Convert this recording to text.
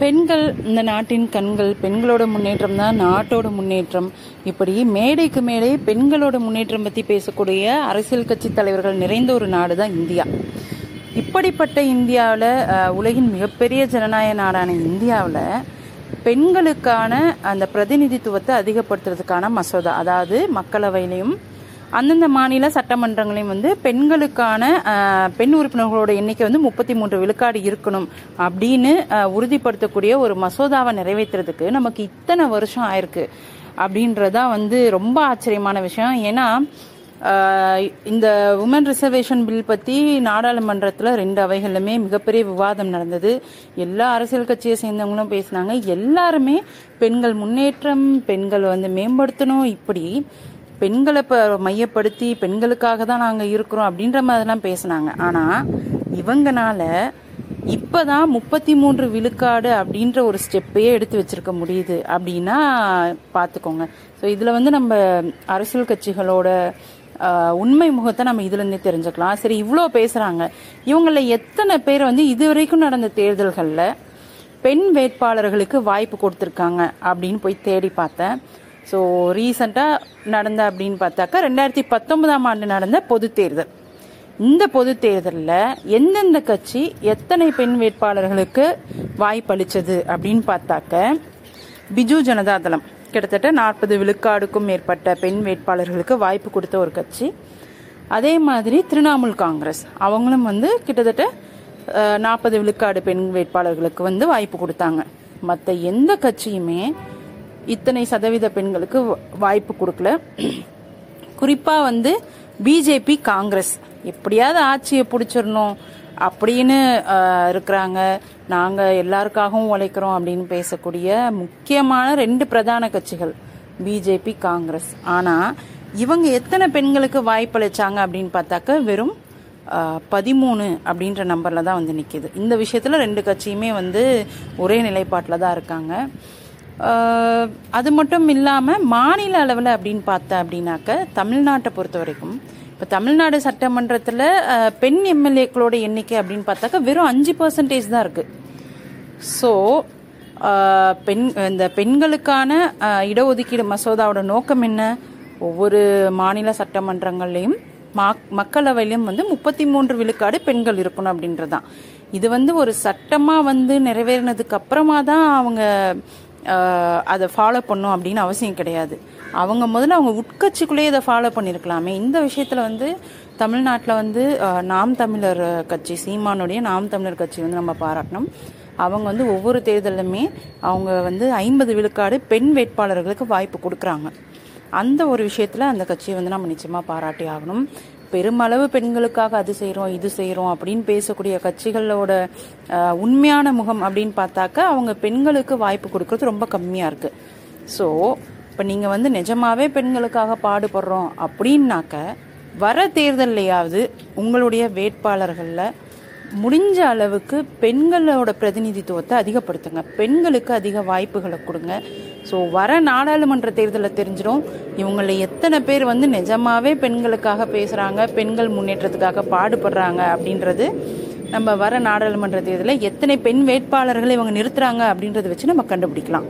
பெண்கள் இந்த நாட்டின் கண்கள் பெண்களோட முன்னேற்றம் தான் நாட்டோட முன்னேற்றம். இப்படி மேடைக்கு மேடை பெண்களோட முன்னேற்றம் பற்றி பேசக்கூடிய அரசியல் கட்சி தலைவர்கள் நிறைந்த ஒரு நாடு தான் இந்தியா. இப்படிப்பட்ட இந்தியாவில் உலகின் மிகப்பெரிய ஜனநாயக நாடான இந்தியாவில் பெண்களுக்கான அந்த பிரதிநிதித்துவத்தை அதிகப்படுத்துறதுக்கான மசோதா அதாவது மக்களவையிலையும் அந்தந்த மாநில சட்டமன்றங்களையும் வந்து பெண்களுக்கான பெண் உறுப்பினர்களோட எண்ணிக்கை வந்து முப்பத்தி மூன்று விழுக்காடு இருக்கணும் அப்படின்னு உறுதிப்படுத்தக்கூடிய ஒரு மசோதாவை நிறைவேற்றுறதுக்கு நமக்கு இத்தனை வருஷம் ஆயிருக்கு அப்படின்றதா வந்து ரொம்ப ஆச்சரியமான விஷயம். ஏன்னா இந்த உமன் ரிசர்வேஷன் பில் பத்தி நாடாளுமன்றத்தில் ரெண்டு அவைகளிலுமே மிகப்பெரிய விவாதம் நடந்தது. எல்லா அரசியல் கட்சியை சேர்ந்தவங்களும் பேசினாங்க. எல்லாருமே பெண்கள் முன்னேற்றம் பெண்கள் வந்து மேம்படுத்தணும் இப்படி பெண்களை இப்போ மையப்படுத்தி பெண்களுக்காக தான் நாங்கள் இருக்கிறோம் அப்படின்ற மாதிரிலாம் பேசினாங்க. ஆனால் இவங்கனால இப்போதான் முப்பத்தி மூன்று விழுக்காடு அப்படின்ற ஒரு ஸ்டெப்பையே எடுத்து வச்சிருக்க முடியுது அப்படின்னா பார்த்துக்கோங்க ஸோ இதில் வந்து நம்ம அரசியல் கட்சிகளோட உண்மை முகத்தை நம்ம இதுலேருந்தே தெரிஞ்சுக்கலாம். சரி இவ்வளோ பேசுகிறாங்க இவங்கள எத்தனை பேர் வந்து இது வரைக்கும் நடந்த தேர்தல்களில் பெண் வேட்பாளர்களுக்கு வாய்ப்பு கொடுத்துருக்காங்க அப்படின்னு போய் தேடி பார்த்தேன். ஸோ ரீசண்டாக நடந்த அப்படின்னு பார்த்தாக்கா ரெண்டாயிரத்தி பத்தொன்பதாம் ஆண்டு நடந்த பொது தேர்தல். இந்த பொது தேர்தலில் எந்தெந்த கட்சி எத்தனை பெண் வேட்பாளர்களுக்கு வாய்ப்பளித்தது அப்படின்னு பார்த்தாக்க பிஜு ஜனதாதளம் கிட்டத்தட்ட நாற்பது விழுக்காடுக்கும் மேற்பட்ட பெண் வேட்பாளர்களுக்கு வாய்ப்பு கொடுத்த ஒரு கட்சி. அதே மாதிரி திரிணாமுல் காங்கிரஸ். அவங்களும் வந்து கிட்டத்தட்ட நாற்பது விழுக்காடு பெண் வேட்பாளர்களுக்கு வந்து வாய்ப்பு கொடுத்தாங்க. மற்ற எந்த கட்சியுமே இத்தனை சதவீத பெண்களுக்கு வ- வாய்ப்பு கொடுக்கல. குறிப்பாக வந்து பிஜேபி காங்கிரஸ். எப்படியாவது ஆட்சியை பிடிச்சிடணும் அப்படின்னு இருக்கிறாங்க. நாங்கள் எல்லாருக்காகவும் உழைக்கிறோம் அப்படின்னு பேசக்கூடிய முக்கியமான ரெண்டு பிரதான கட்சிகள் பிஜேபி காங்கிரஸ். ஆனால் இவங்க எத்தனை பெண்களுக்கு வாய்ப்பளிச்சாங்க அப்படின்னு பார்த்தாக்க வெறும் பதிமூணு அப்படின்ற நம்பரில் தான் வந்து நிற்கிது இந்த விஷயத்தில் ரெண்டு கட்சியுமே வந்து ஒரே நிலைப்பாட்டில் தான் இருக்காங்க. அது மட்டும் இல்லாமல் மாநில அளவில் அப்படின்னு பார்த்தேன் அப்படின்னாக்க தமிழ்நாட்டை பொறுத்த வரைக்கும் இப்போ தமிழ்நாடு சட்டமன்றத்தில் பெண் எம்எல்ஏக்களோட எண்ணிக்கை அப்படின்னு பார்த்தாக்க வெறும் அஞ்சு பர்சன்டேஜ் தான் இருக்குது ஸோ பெண் இந்த பெண்களுக்கான இடஒதுக்கீடு மசோதாவோட நோக்கம் என்ன? ஒவ்வொரு மாநில சட்டமன்றங்கள்லையும் மா- மக்களவையிலும் வந்து முப்பத்தி மூன்று விழுக்காடு பெண்கள் இருக்கணும் அப்படின்றதான் இது வந்து ஒரு சட்டமாக வந்து நிறைவேறினதுக்கு அப்புறமா தான் அவங்க அதை ஃபாலோ பண்ணும் அப்படின்னு அவசியம் கிடையாது. அவங்க முதல்ல அவங்க உட்கட்சிக்குள்ளேயே இதை ஃபாலோ பண்ணியிருக்கலாமே இந்த விஷயத்தில் வந்து தமிழ்நாட்டில் வந்து நாம் தமிழர் கட்சி சீமானுடைய நாம் தமிழர் கட்சி வந்து நம்ம பாராட்டணும். அவங்க வந்து ஒவ்வொரு தேர்தலுமே அவங்க வந்து ஐம்பது விழுக்காடு பெண் வேட்பாளர்களுக்கு வாய்ப்பு கொடுக்குறாங்க. அந்த ஒரு விஷயத்தில் அந்த கட்சியை வந்து நம்ம நிச்சயமாக பாராட்டி ஆகணும். பெருமளவு பெண்களுக்காக அது செய்கிறோம் இது செய்கிறோம் அப்படின்னு பேசக்கூடிய கட்சிகளோட உண்மையான முகம் அப்படின்னு பார்த்தாக்க அவங்க பெண்களுக்கு வாய்ப்பு கொடுக்கறது ரொம்ப கம்மியாக இருக்கு. ஸோ இப்போ நீங்கள் வந்து நிஜமாவே பெண்களுக்காக பாடுபடுறோம் அப்படின்னாக்க வர தேர்தல்லையாவது உங்களுடைய வேட்பாளர்களில் முடிஞ்ச அளவுக்கு பெண்களோட பிரதிநிதித்துவத்தை அதிகப்படுத்துங்க. பெண்களுக்கு அதிக வாய்ப்புகளை கொடுங்க. ஸோ வர நாடாளுமன்ற தேர்தலில் தெரிஞ்சிடும். இவங்கள எத்தனை பேர் வந்து நிஜமாவே பெண்களுக்காக பேசுகிறாங்க பெண்கள் முன்னேற்றத்துக்காக பாடுபடுறாங்க அப்படின்றது நம்ம வர நாடாளுமன்ற தேர்தலில் எத்தனை பெண் வேட்பாளர்களை இவங்க நிறுத்துறாங்க அப்படின்றத வச்சு நம்ம கண்டுபிடிக்கலாம்.